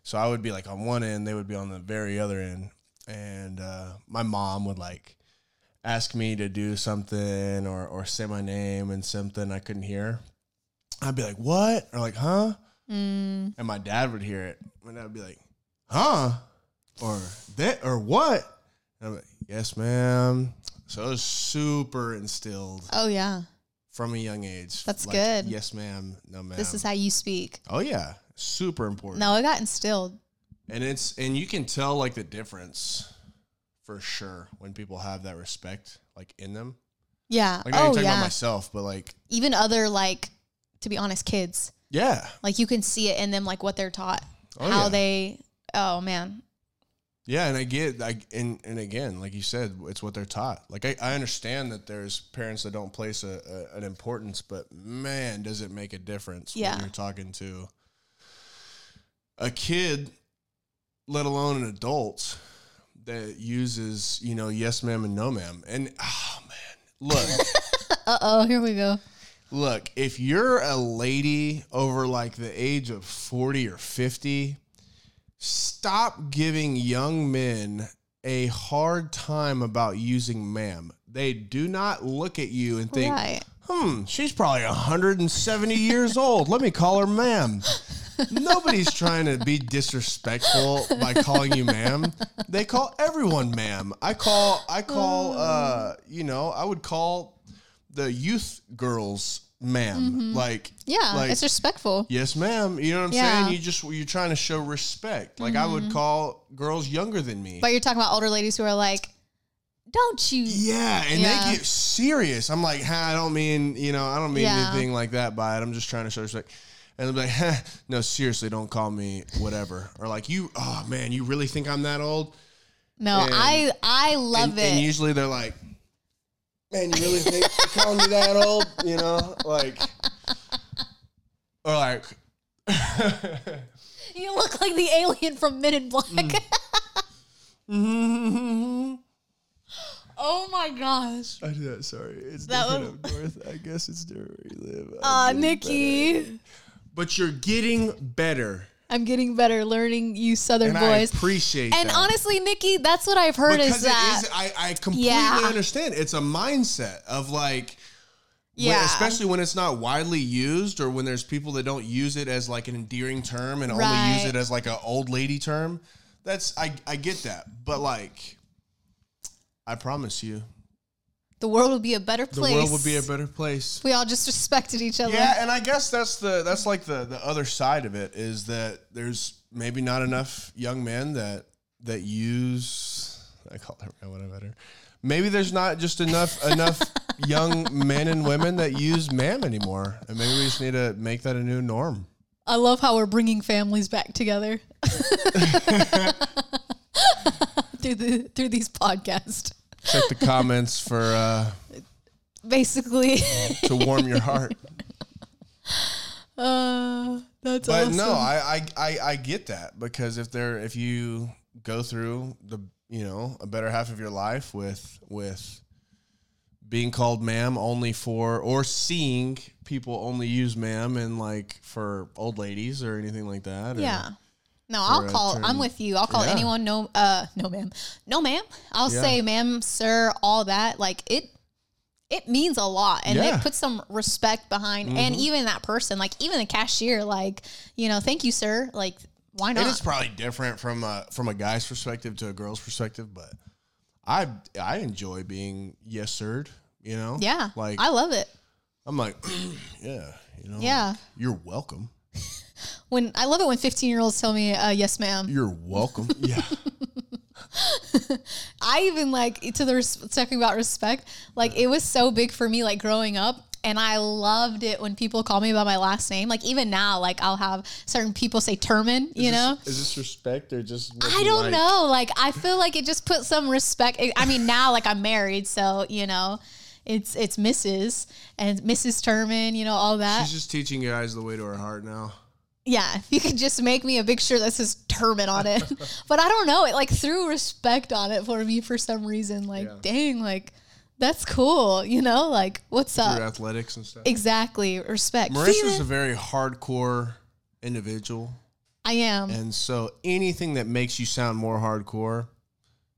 So I would be like on one end, they would be on the very other end, and uh, my mom would like ask me to do something or or say my name and something I couldn't hear. I'd be like, "What?" or like, "Huh?" Mm. and my dad would hear it, and I'd be like, "Huh?" or "That?" or "What?" And I'm like, "Yes, ma'am." So it was super instilled Oh yeah. from a young age. That's Like, good. Yes, ma'am. No, ma'am. This is how you speak. oh yeah, super important. No, it got instilled. And it's and you can tell like the difference for sure when people have that respect like in them. Yeah. Like oh talking yeah. about myself, but like Even other like, to be honest, kids. yeah, Like you can see it in them, like what they're taught, Oh, how yeah. they. Oh man. Yeah, and I get like and and again, like you said, it's what they're taught. Like I, I understand that there's parents that don't place a, a an importance, but man, does it make a difference Yeah. when you're talking to a kid, let alone an adult that uses, you know, yes ma'am and no ma'am. And oh man, look, Uh oh. Here we go. look, if you're a lady over like the age of 40 or 50, stop giving young men a hard time about using ma'am. They do not look at you and think, Right. hmm, she's probably 170 years old. Let me call her ma'am. Nobody's trying to be disrespectful by calling you ma'am. They call everyone ma'am. I call I call uh you know, I would call the youth girls ma'am. Like Yeah. like, it's respectful. Yes, ma'am. You know what I'm Yeah. saying? You just you're trying to show respect. Like I would call girls younger than me. But you're talking about older ladies who are like, don't you? Yeah, and Yeah. they get serious. I'm like, huh, I don't mean, you know, I don't mean Yeah. anything like that by it. I'm just trying to show respect. And be like, huh, no, seriously, don't call me whatever. Or like, you, oh man, you really think I'm that old? No, And- I I love and, it. and usually they're like, man, you really think you're calling me that old? You know, like, or like, you look like the alien from Men in Black. Mm. oh my gosh. I do that. Sorry, it's That different up north. I guess it's different where you live. Uh, Nikki. better. But you're getting better, I'm getting better learning you Southern and I boys. appreciate And that. honestly, Nikki, that's what I've heard because is that. I, I completely Yeah. understand. It's a mindset of like, when- yeah. especially when it's not widely used, or when there's people that don't use it as like an endearing term and only use it as like an old lady term. That's I I get that, but like, I promise you, the world would be a better place. the world would be a better place. we all just respected each other. Yeah, and I guess that's the that's like the the other side of it is that there's maybe not enough young men that that use I call it what I better. Maybe there's not just enough enough young men and women that use ma'am anymore, and maybe we just need to make that a new norm. I love how we're bringing families back together through the through these podcasts. Check the comments for uh, Basically, to warm your heart. uh, that's But awesome. no, I, I I I get that because if there if you go through the you know a better half of your life with with being called ma'am only for or seeing people only use ma'am and like for old ladies or anything like that. or- yeah. No, I'll call. term. I'm with you. I'll call Yeah. anyone. No, uh, no, ma'am. No, ma'am. I'll Yeah. say, ma'am, sir, all that. Like it. It means a lot, and Yeah. it puts some respect behind, and even that person, like even the cashier, like you know, thank you, sir. Like, why not? it's probably different from a from a guy's perspective to a girl's perspective, but I I enjoy being yes sirred. You know, yeah, like I love it. I'm like, yeah, you know, Yeah. you're welcome. When I love it when 15 year olds tell me, uh, "Yes, ma'am." You're welcome. yeah. I even like to the res- talking about respect. Like it was so big for me, like growing up, and I loved it when people call me by my last name. Like even now, like I'll have certain people say Terman. You know, is this respect or just? I don't know. Like I feel like it just put some respect. I mean, now like I'm married, so you know, it's it's Mrs. and Mrs. Terman. You know all that. She's just teaching you guys the way to her heart now. Yeah, if you could just make me a big shirt that says Terman on it. but I don't know, it like threw respect on it for me for some reason. Like, Yeah. dang, like That's cool. You know, like what's through up? athletics and stuff. Exactly. Respect. Marissa's a very hardcore individual, I am. and so anything that makes you sound more hardcore,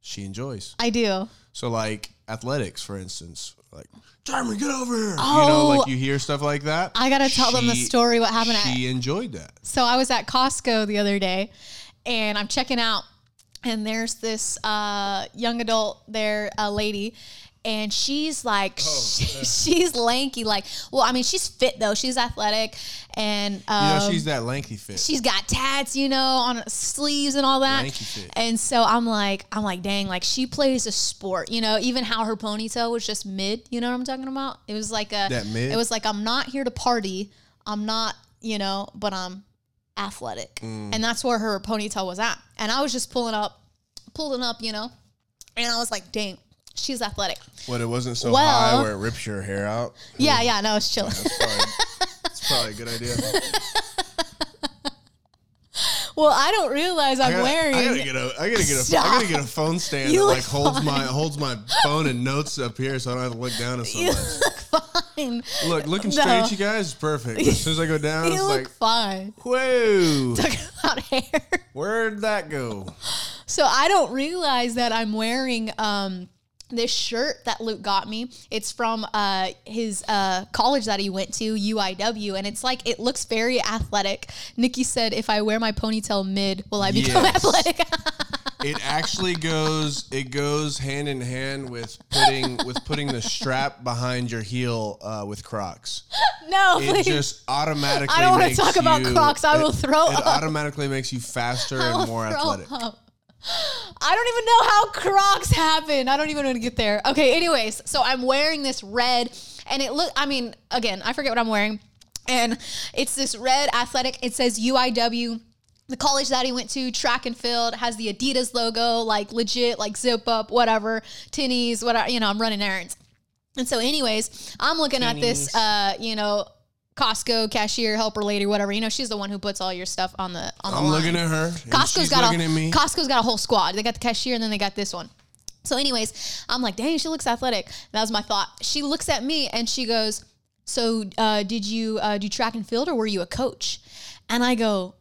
she enjoys. I do. So like athletics, for instance, like Jeremy, get over here. you know, Oh. like you hear stuff like that. I gotta tell them the story. What happened at She enjoyed that. So I was at Costco the other day and I'm checking out and there's this uh, young adult there, a lady, and she's like, Oh, she's lanky. Like, well, I mean, she's fit though. She's athletic and um, You know, she's that lanky fit. she's got tats, you know, on sleeves and all that. Lanky fit. And so I'm like, I'm like, dang, like she plays a sport, you know, even how her ponytail was just mid, you know what I'm talking about? It was like a, That mid? it was like, I'm not here to party. I'm not, you know, but I'm athletic. Mm. And that's where her ponytail was at. And I was just pulling up, pulling up, you know, and I was like, dang, she's athletic. What it wasn't so Well- high where it rips your hair out. Yeah, yeah, no, it's chilling. That's probably, that's probably a good idea. well, I don't realize I'm I gotta, wearing. I gotta get a. I gotta get a. I Stop. gotta get a phone stand You that like holds my holds my phone and notes up here, so I don't have to look down at so you much. look fine. Look, looking straight at you guys is perfect. As soon as I go down, it's You look like, fine. whoa, Talking about hair. where'd that go? So I don't realize that I'm wearing um this shirt that Luke got me. It's from uh his uh college that he went to, UIW, and it's like it looks very athletic. Nikki said if I wear my ponytail mid, will I become Yes. athletic? It actually goes. It goes hand in hand with putting with putting the strap behind your heel uh, with Crocs. no, It please. just automatically. I don't wanna makes talk about Crocs. I it- will throw It up. automatically makes you faster and more athletic. up. I don't even know how Crocs happen. I don't even want to get there. Okay, anyways, so I'm wearing this red, and it look. I mean, again, I forget what I'm wearing, and it's this red athletic. It says UIW. The college that he went to, track and field, has the Adidas logo, like legit, like zip up, whatever, tinnies, whatever. You know, I'm running errands. And so, anyways, I'm looking at this, uh, you know, Costco cashier helper lady, whatever. You know, she's the one who puts all your stuff on the on the I'm line. looking at her. Costco's got a at me. Costco's got a whole squad. They got the cashier and then they got this one. So, anyways, I'm like, dang, she looks athletic. That was my thought. She looks at me and she goes, "So, uh, did you uh, do track and field or were you a coach?" And I go,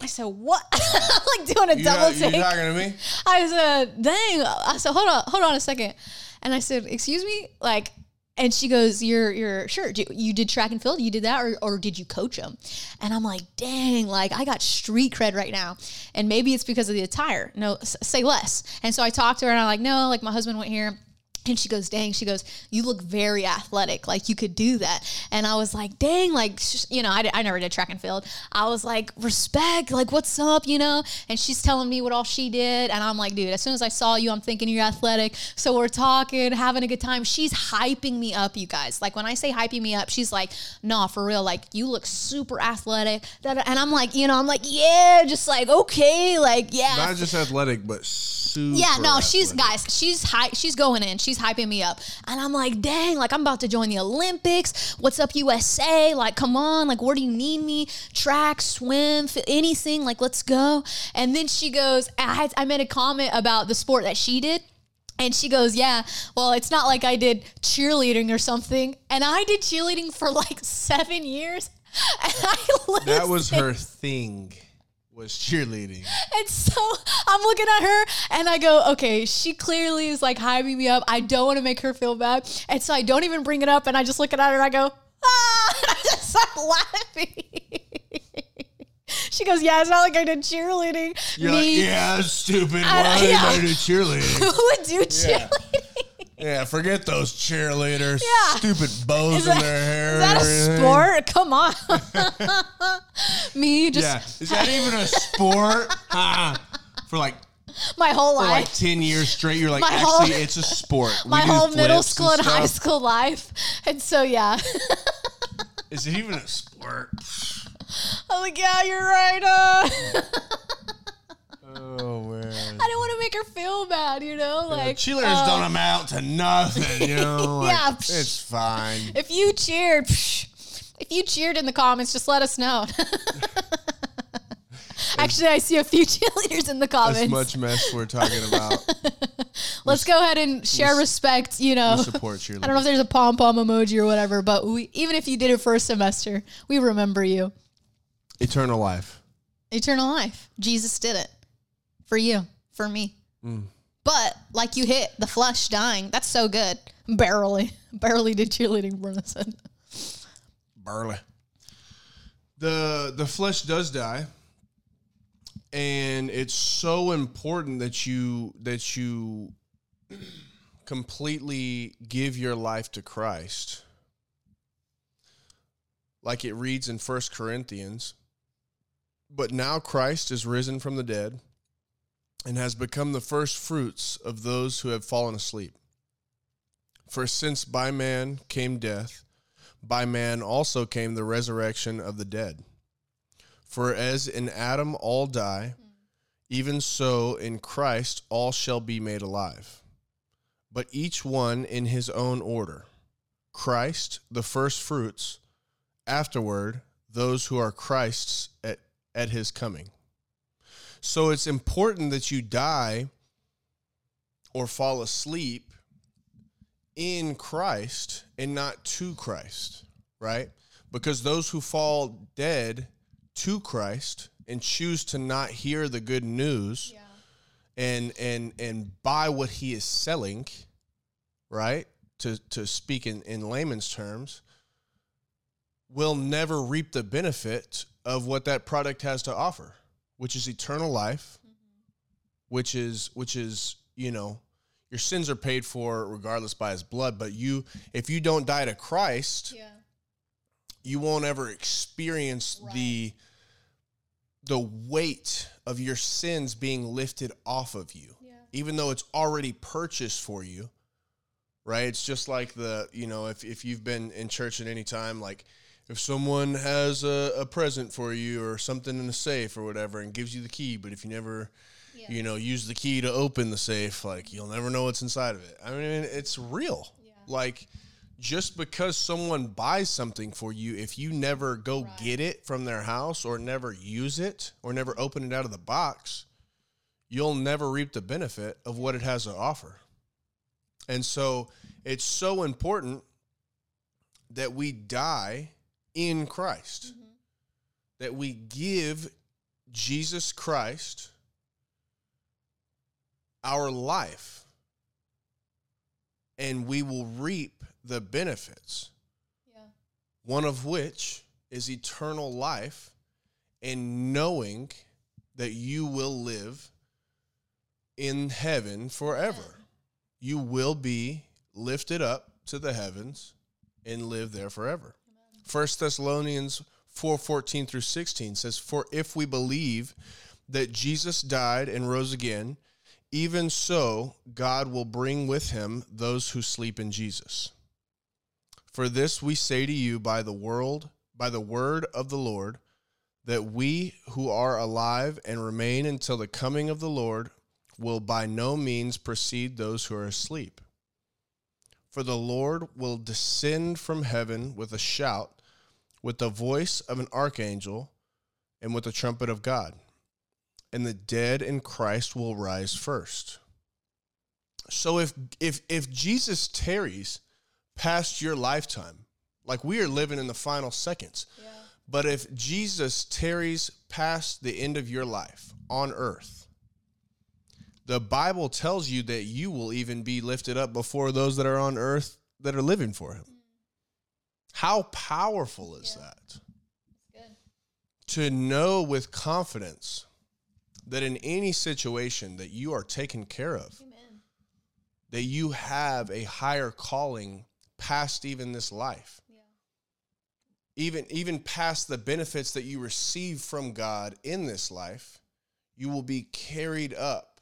I said, "What?" I'm like doing a you, double you take. talking to me? I said, "Dang!" I said, "Hold on, hold on a second. And I said, "Excuse me," like. And she goes, "You're, you're sure you, you did track and field? You did that, or, or did you coach them?" And I'm like, "Dang! Like I got street cred right now, and maybe it's because of the attire. No, say less." And so I talked to her, and I'm like, "No, like my husband went here." And she goes, dang, she goes, you look very athletic. Like you could do that. And I was like, dang, like, sh- you know, I, I never did track and field. I was like, respect, like, what's up, you know? And she's telling me what all she did. And I'm like, dude, as soon as I saw you, I'm thinking you're athletic. So we're talking, having a good time. She's hyping me up, you guys. Like when I say hyping me up, she's like, nah, for real. Like you look super athletic. And I'm like, you know, I'm like, yeah, just like, okay, like, yeah. Not just athletic, but super. Yeah, no, she's guys, she's hy- she's going in, she's hyping me up, and I'm like, dang, like I'm about to join the Olympics. What's up, USA? Like, come on, like where do you need me? Track, swim, f- anything? Like, let's go. And then she goes, I had, I made a comment about the sport that she did. And she goes, Yeah, well, it's not like I did cheerleading or something. And I did cheerleading for like seven years. And I That was her thing. Was cheerleading. And so I'm looking at her and I go, okay, she clearly is like hyping me up. I don't want to make her feel bad. And so I don't even bring it up and I just look at her and I go, ah, and I just start laughing. she goes, yeah, it's not like I did cheerleading. You're Me, like, yeah, stupid. Why did yeah. I do cheerleading? who would do cheerleading? Yeah, forget those cheerleaders. Yeah. Stupid bows in their hair. is that a sport? Come on. Me just Yeah. Is that even a sport? For like my whole for life. like ten years straight, you're like, My actually, whole- it's a sport. We my whole middle school and high school life. And so, yeah. Is it even a sport? I'm like, yeah, you're right. Uh. Oh man. I don't want to make her feel bad, you know? Like Cheerleaders uh, don't amount to nothing, you know. Like, Yeah. it's fine. If you cheered, psh, if you cheered in the comments, just let us know. Actually, I see a few cheerleaders in the comments. As much mess we're talking about. let's go ahead and share respect. You know, support cheerleaders. I don't know if there's a pom pom emoji or whatever, but we, even if you did it for a semester, we remember you. Eternal life. Eternal life. Jesus did it for you, for me. Mm. But like you hit the flesh dying. That's so good. Barely, barely did cheerleading for us. Barley. The the flesh does die. And it's so important that you that you completely give your life to Christ. Like it reads in First Corinthians. But now Christ is risen from the dead and has become the first fruits of those who have fallen asleep. For since by man came death, by man also came the resurrection of the dead. For as in Adam all die, even so in Christ all shall be made alive. But each one in his own order Christ, the first fruits, afterward, those who are Christ's at, at his coming. So it's important that you die or fall asleep in Christ and not to Christ, right? Because those who fall dead to Christ and choose to not hear the good news and and and buy what he is selling, right? To to speak in, in layman's terms, will never reap the benefit of what that product has to offer, which is eternal life, mm-hmm. which is which is, you know, your sins are paid for regardless by his blood, but you if you don't die to Christ, Yeah. you won't ever experience the the weight of your sins being lifted off of you Yeah. even though it's already purchased for you right it's just like the you know if, if you've been in church at any time like if someone has a, a present for you or something in a safe or whatever and gives you the key but if you never you know use the key to open the safe like you'll never know what's inside of it. I mean it's real. Like just because someone buys something for you if you never go get it from their house or never use it or never open it out of the box you'll never reap the benefit of what it has to offer. And so it's so important that we die in christ mm-hmm. that we give jesus christ our life and we will reap the benefits Yeah. one of which is eternal life and knowing that you will live in heaven forever. You will be lifted up to the heavens and live there forever. First Thessalonians 4:14 through 16 says for if we believe that Jesus died and rose again even so God will bring with him those who sleep in Jesus. For this we say to you by the world, by the word of the Lord, that we who are alive and remain until the coming of the Lord will by no means precede those who are asleep. For the Lord will descend from heaven with a shout, with the voice of an archangel, and with the trumpet of God. And the dead in Christ will rise first. So if if if Jesus tarries past your lifetime, like we are living in the final seconds, Yeah. but if Jesus tarries past the end of your life on earth, the Bible tells you that you will even be lifted up before those that are on earth that are living for him. How powerful is Yeah. that? Good. To know with confidence that in any situation that you are taken care of, Amen. that you have a higher calling past even this life. Yeah. even even past the benefits that you receive from God in this life, you will be carried up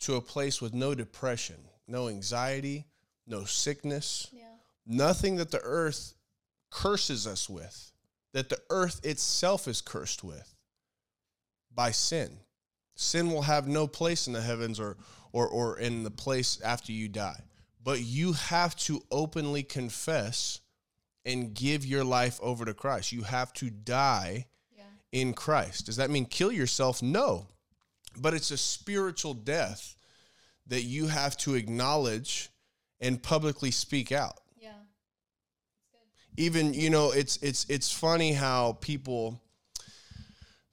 to a place with no depression, no anxiety, no sickness, Yeah. Nothing that the earth curses us with, that the earth itself is cursed with by sin. Sin will have no place in the heavens or or or in the place after you die. But you have to openly confess and give your life over to Christ. You have to die Yeah. in Christ. Does that mean kill yourself? No. But it's a spiritual death that you have to acknowledge and publicly speak out. Even, you know, it's it's it's funny how people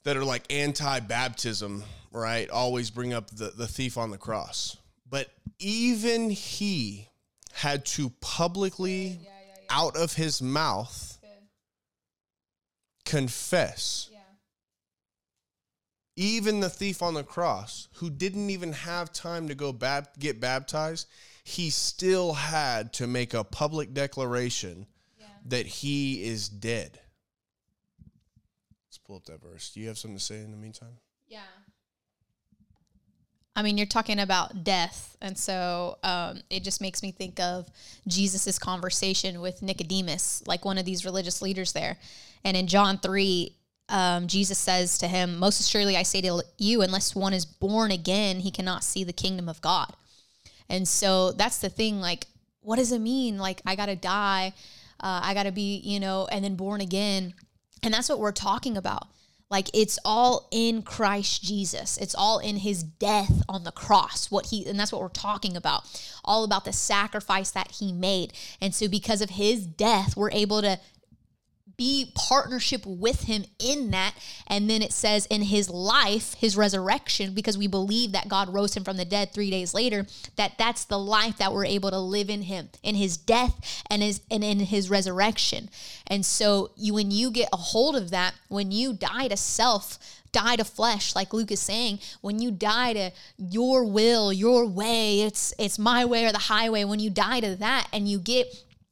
that are like anti-baptism, right, always bring up the, the thief on the cross. But even he had to publicly Yeah, yeah, yeah. out of his mouth confess Yeah. even the thief on the cross who didn't even have time to go bab- get baptized he still had to make a public declaration. That he is dead let's pull up that verse do you have something to say in the meantime Yeah. I mean, you're talking about death. And so um, it just makes me think of Jesus' conversation with Nicodemus, like one of these religious leaders there. And in John 3, um, Jesus says to him, Most assuredly, I say to you, unless one is born again, he cannot see the kingdom of God. And so that's the thing. Like, what does it mean? Like, I got to die, uh, I got to be, you know, and then born again. And that's what we're talking about. Like, it's all in Christ Jesus. It's all in his death on the cross. What he, and that's what we're talking about. All about the sacrifice that he made. And so, because of his death, we're able to be partnership with him in that. And then it says in his life his resurrection because we believe that god rose him from the dead three days later that that's the life that we're able to live in him in his death and his and in his resurrection. And so you when you get a hold of that when you die to self die to flesh like luke is saying when you die to your will your way it's it's my way or the highway when you die to that and you get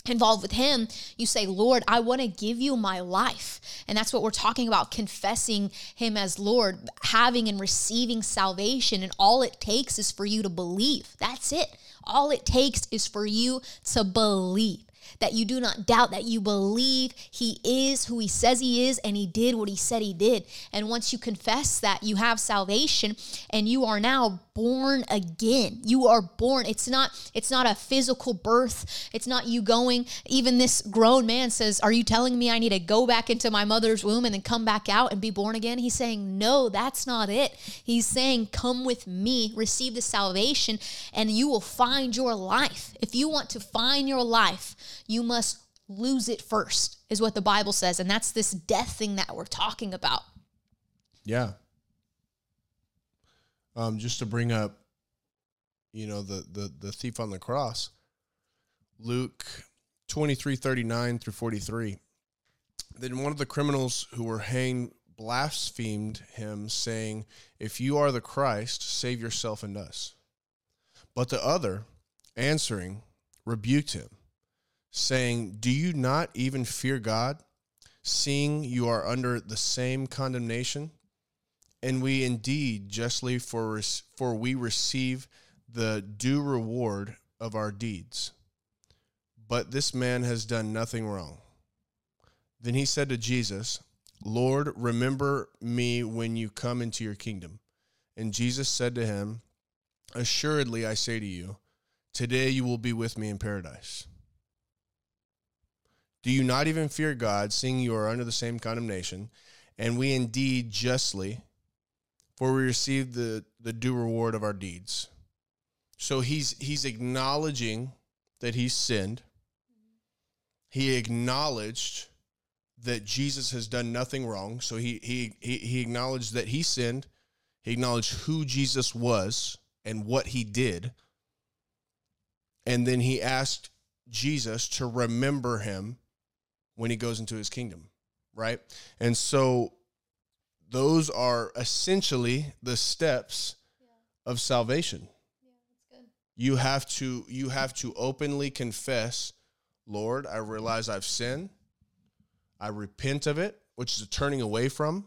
involved with him you say lord i want to give you my life. And that's what we're talking about confessing him as lord having and receiving salvation and all it takes is for you to believe. That's it. All it takes is for you to believe that you do not doubt that you believe he is who he says he is and he did what he said he did. And once you confess that you have salvation and you are now born again you are born. It's not it's not a physical birth. It's not you going even this grown man says are you telling me i need to go back into my mother's womb and then come back out and be born again? He's saying no that's not it. He's saying come with me receive the salvation and you will find your life. If you want to find your life you must lose it first is what the bible says. And that's this death thing that we're talking about. Yeah. Um, just to bring up you know the the the thief on the cross luke 23 39 through 43 then one of the criminals who were hanged blasphemed him saying if you are the christ save yourself and us. But the other answering rebuked him saying do you not even fear god seeing you are under the same condemnation? And we indeed justly for for we receive the due reward of our deeds. But this man has done nothing wrong. Then he said to jesus lord remember me when you come into your kingdom. And jesus said to him assuredly i say to you today you will be with me in paradise do you not even fear god seeing you are under the same condemnation? And we indeed justly for we receive the the due reward of our deeds. So he's he's acknowledging that he sinned. He acknowledged that jesus has done nothing wrong. So he he he, he acknowledged that he sinned. He acknowledged who jesus was and what he did. And then he asked jesus to remember him when he goes into his kingdom right? And so those are essentially the steps of salvation. You have to you have to openly confess lord i realize i've sinned. I repent of it which is a turning away from.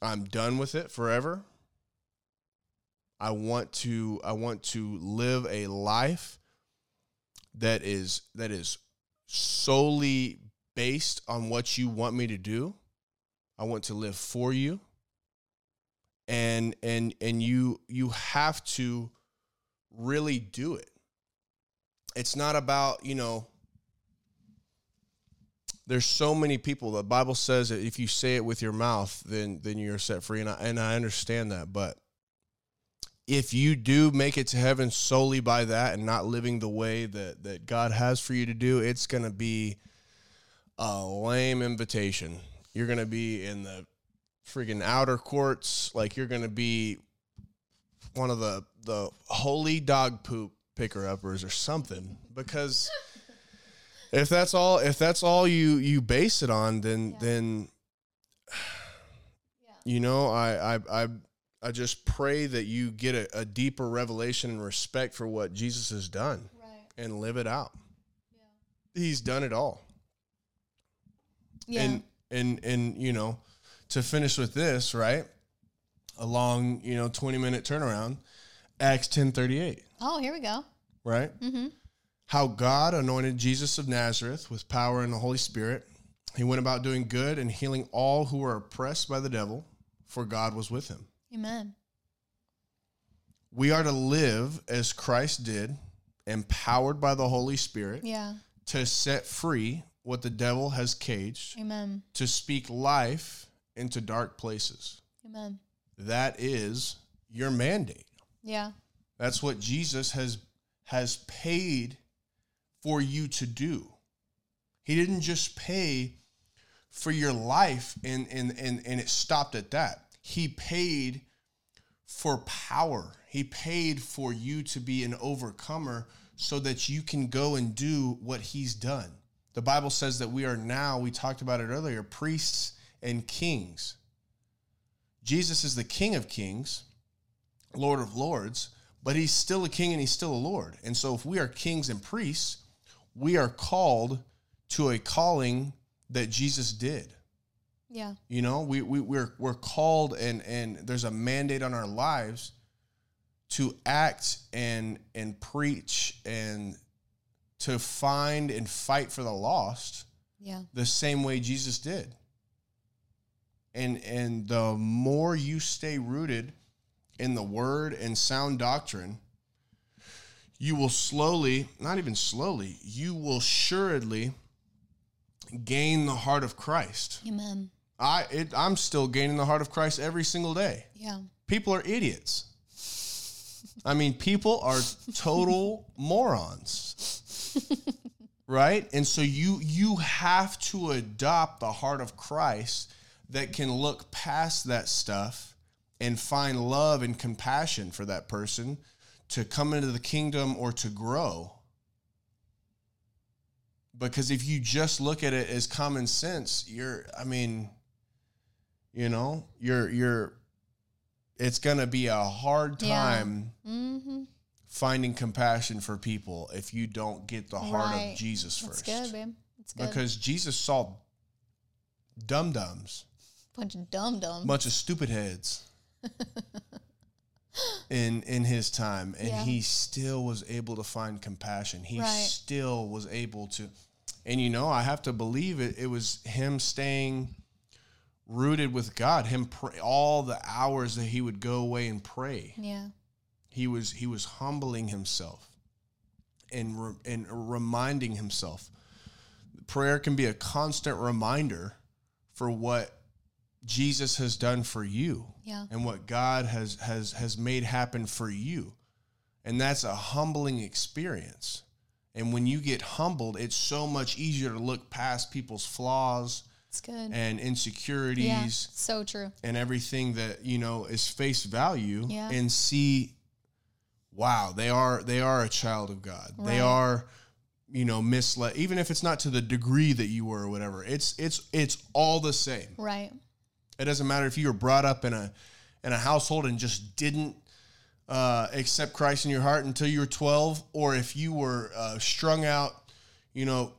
I'm done with it forever. I want to i want to live a life that is that is solely based on what you want me to do I want to live for you. And and and you you have to really do it. It's not about, you know, there's so many people. The Bible says that if you say it with your mouth, then then you're set free. And I and I understand that, but if you do make it to heaven solely by that and not living the way that that God has for you to do, it's going to be a lame invitation. You're going to be in the freaking outer courts, like you're going to be one of the the holy dog poop picker uppers or something because if that's all if that's all you you base it on then Yeah. then you know I, I i i just pray that you get a, a deeper revelation and respect for what jesus has done Right. and live it out he's done it all Yeah. and and and you know to finish with this right a long you know 20 minute turnaround acts 1038 oh, here we go. right Mm-hmm. how God anointed Jesus of Nazareth with power and the Holy Spirit. He went about doing good and healing all who were oppressed by the devil, for God was with him. Amen. We are to live as Christ did, empowered by the Holy Spirit Yeah. to set free what the devil has caged, Amen. to speak life into dark places. Amen. That is your mandate. Yeah. That's what Jesus has has paid for you to do. He didn't just pay for your life and and and, and it stopped at that. He paid for power. He paid for you to be an overcomer so that you can go and do what he's done. The Bible says that we are now, we talked about it earlier, priests and kings. Jesus is the King of Kings, Lord of Lords, but he's still a king and he's still a Lord. And so if we are kings and priests, we are called to a calling that Jesus did. Yeah. You know, we, we we're we're called and and there's a mandate on our lives to act and and preach and to find and fight for the lost Yeah. the same way Jesus did. And and the more you stay rooted in the word and sound doctrine, you will slowly, not even slowly, you will assuredly gain the heart of Christ. Amen. I it, I'm still gaining the heart of Christ every single day. Yeah. People are idiots. I mean, people are total morons. right? And so you you have to adopt the heart of Christ that can look past that stuff and find love and compassion for that person to come into the kingdom or to grow. Because if you just look at it as common sense, you're I mean, you know, you're you're it's going to be a hard Yeah. time Mm-hmm. finding compassion for people if you don't get the heart Right. of Jesus first. That's good, babe. That's good. Because Jesus saw dum dums, bunch of dum dums. bunch of stupid heads in in his time, and Yeah. he still was able to find compassion. He Right. still was able to, and you know, I have to believe it. It was him staying rooted with God. Him pray, all the hours that he would go away and pray. Yeah. he was he was humbling himself and re, and reminding himself prayer can be a constant reminder for what Jesus has done for you Yeah. and what God has has has made happen for you and that's a humbling experience and when you get humbled it's so much easier to look past people's flaws It's good. and yeah. insecurities So true. and everything that you know is face value Yeah. and see wow they are they are a child of god they are you know misled even if it's not to the degree that you were or whatever it's it's it's all the same Right. it doesn't matter if you were brought up in a in a household and just didn't uh, accept Christ in your heart until you were 12, or if you were uh, strung out, you know,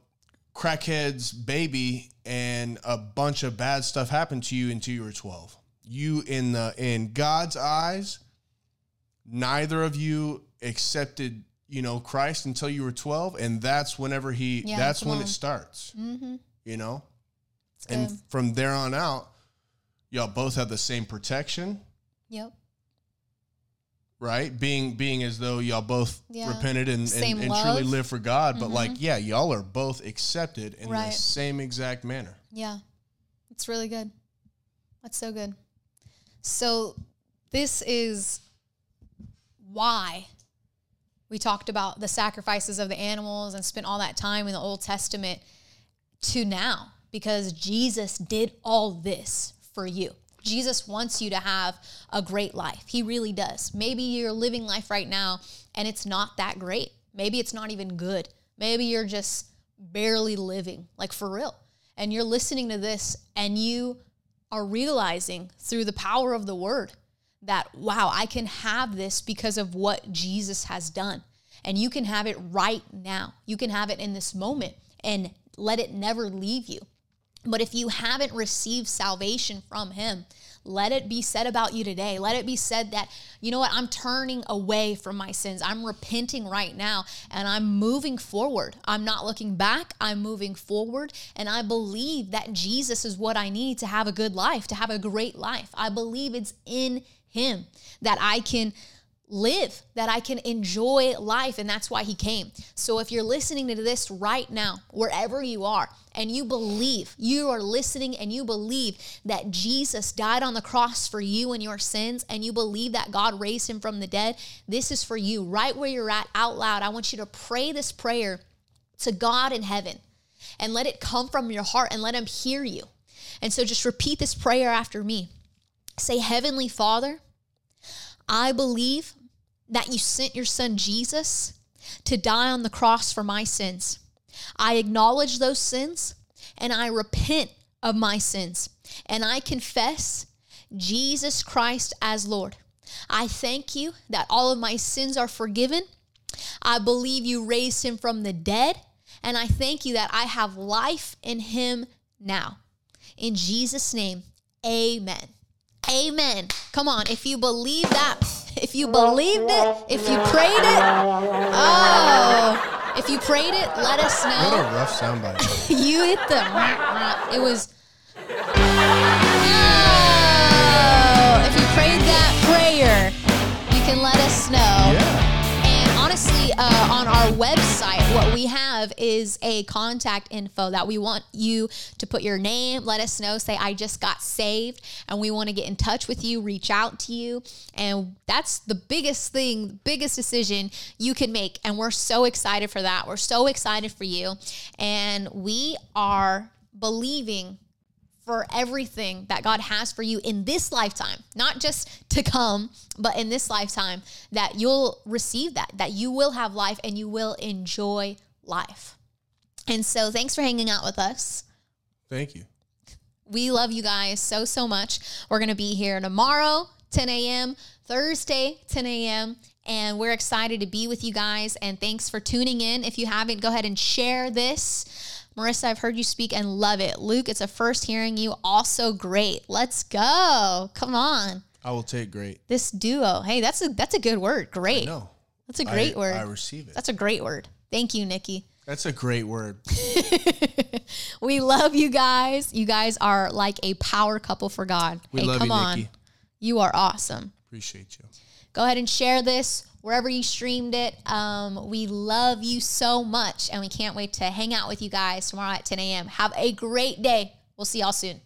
crackhead's baby and a bunch of bad stuff happened to you until you were 12. You in the in God's eyes, neither of you accepted, you know, Christ until you were 12, and that's whenever he Yeah, that's when on. it starts. Mm-hmm. You know? It's And good. from there on out, y'all both have the same protection, Yep. Right? Being being as though y'all both Yeah. repented and, and, and truly live for God. But Mhm. like, yeah, y'all are both accepted in the same exact manner. Yeah. It's really good. That's so good. So this is why we talked about the sacrifices of the animals and spent all that time in the Old Testament to now because Jesus did all this for you. Jesus wants you to have a great life. He really does. Maybe you're living life right now and it's not that great. Maybe it's not even good. Maybe you're just barely living, like for real. And you're listening to this and you are realizing through the power of the word that, wow, I can have this because of what Jesus has done. And you can have it right now. You can have it in this moment and let it never leave you. But if you haven't received salvation from Him, let it be said about you today. Let it be said that, you know what, I'm turning away from my sins. I'm repenting right now and I'm moving forward. I'm not looking back, I'm moving forward. And I believe that Jesus is what I need to have a good life, to have a great life. I believe it's in Him that I can live, that I can enjoy life. And that's why he came. So if you're listening to this right now, wherever you are, and you believe, you are listening and you believe that Jesus died on the cross for you and your sins, and you believe that God raised him from the dead, this is for you right where you're at out loud. I want you to pray this prayer to God in heaven and let it come from your heart and let him hear you. And so just repeat this prayer after me. Say, Heavenly Father, I believe that you sent your son Jesus to die on the cross for my sins. I acknowledge those sins and I repent of my sins and I confess Jesus Christ as Lord. I thank you that all of my sins are forgiven. I believe you raised him from the dead and I thank you that I have life in him now. In Jesus' name, amen. Amen. Come on, if you believe that, if you believed it, if you prayed it, oh, if you prayed it, let us know. What a rough soundbite. you hit the. It was. We have is a contact info that we want you to put your name, let us know, say, I just got saved, and we want to get in touch with you, reach out to you. And that's the biggest thing, biggest decision you can make. And we're so excited for that. We're so excited for you. And we are believing for everything that God has for you in this lifetime, not just to come, but in this lifetime, that you'll receive that, that you will have life and you will enjoy life. And so, thanks for hanging out with us. Thank you. We love you guys so, so much. We're going to be here tomorrow, 10 a.m., Thursday, 10 a.m., and we're excited to be with you guys. And thanks for tuning in. If you haven't, go ahead and share this Marissa, I've heard you speak and love it. Luke, it's a first hearing you. Also great. Let's go. Come on. I will take great. This duo. Hey, that's a that's a good word. Great. No. That's a great I, word. I receive it. That's a great word. Thank you, Nikki. That's a great word. we love you guys. You guys are like a power couple for God. We hey, love come you, on. Nikki. You are awesome. Appreciate you. Go ahead and share this wherever you streamed it. Um, we love you so much, and we can't wait to hang out with you guys tomorrow at 10 a.m. Have a great day. We'll see y'all soon.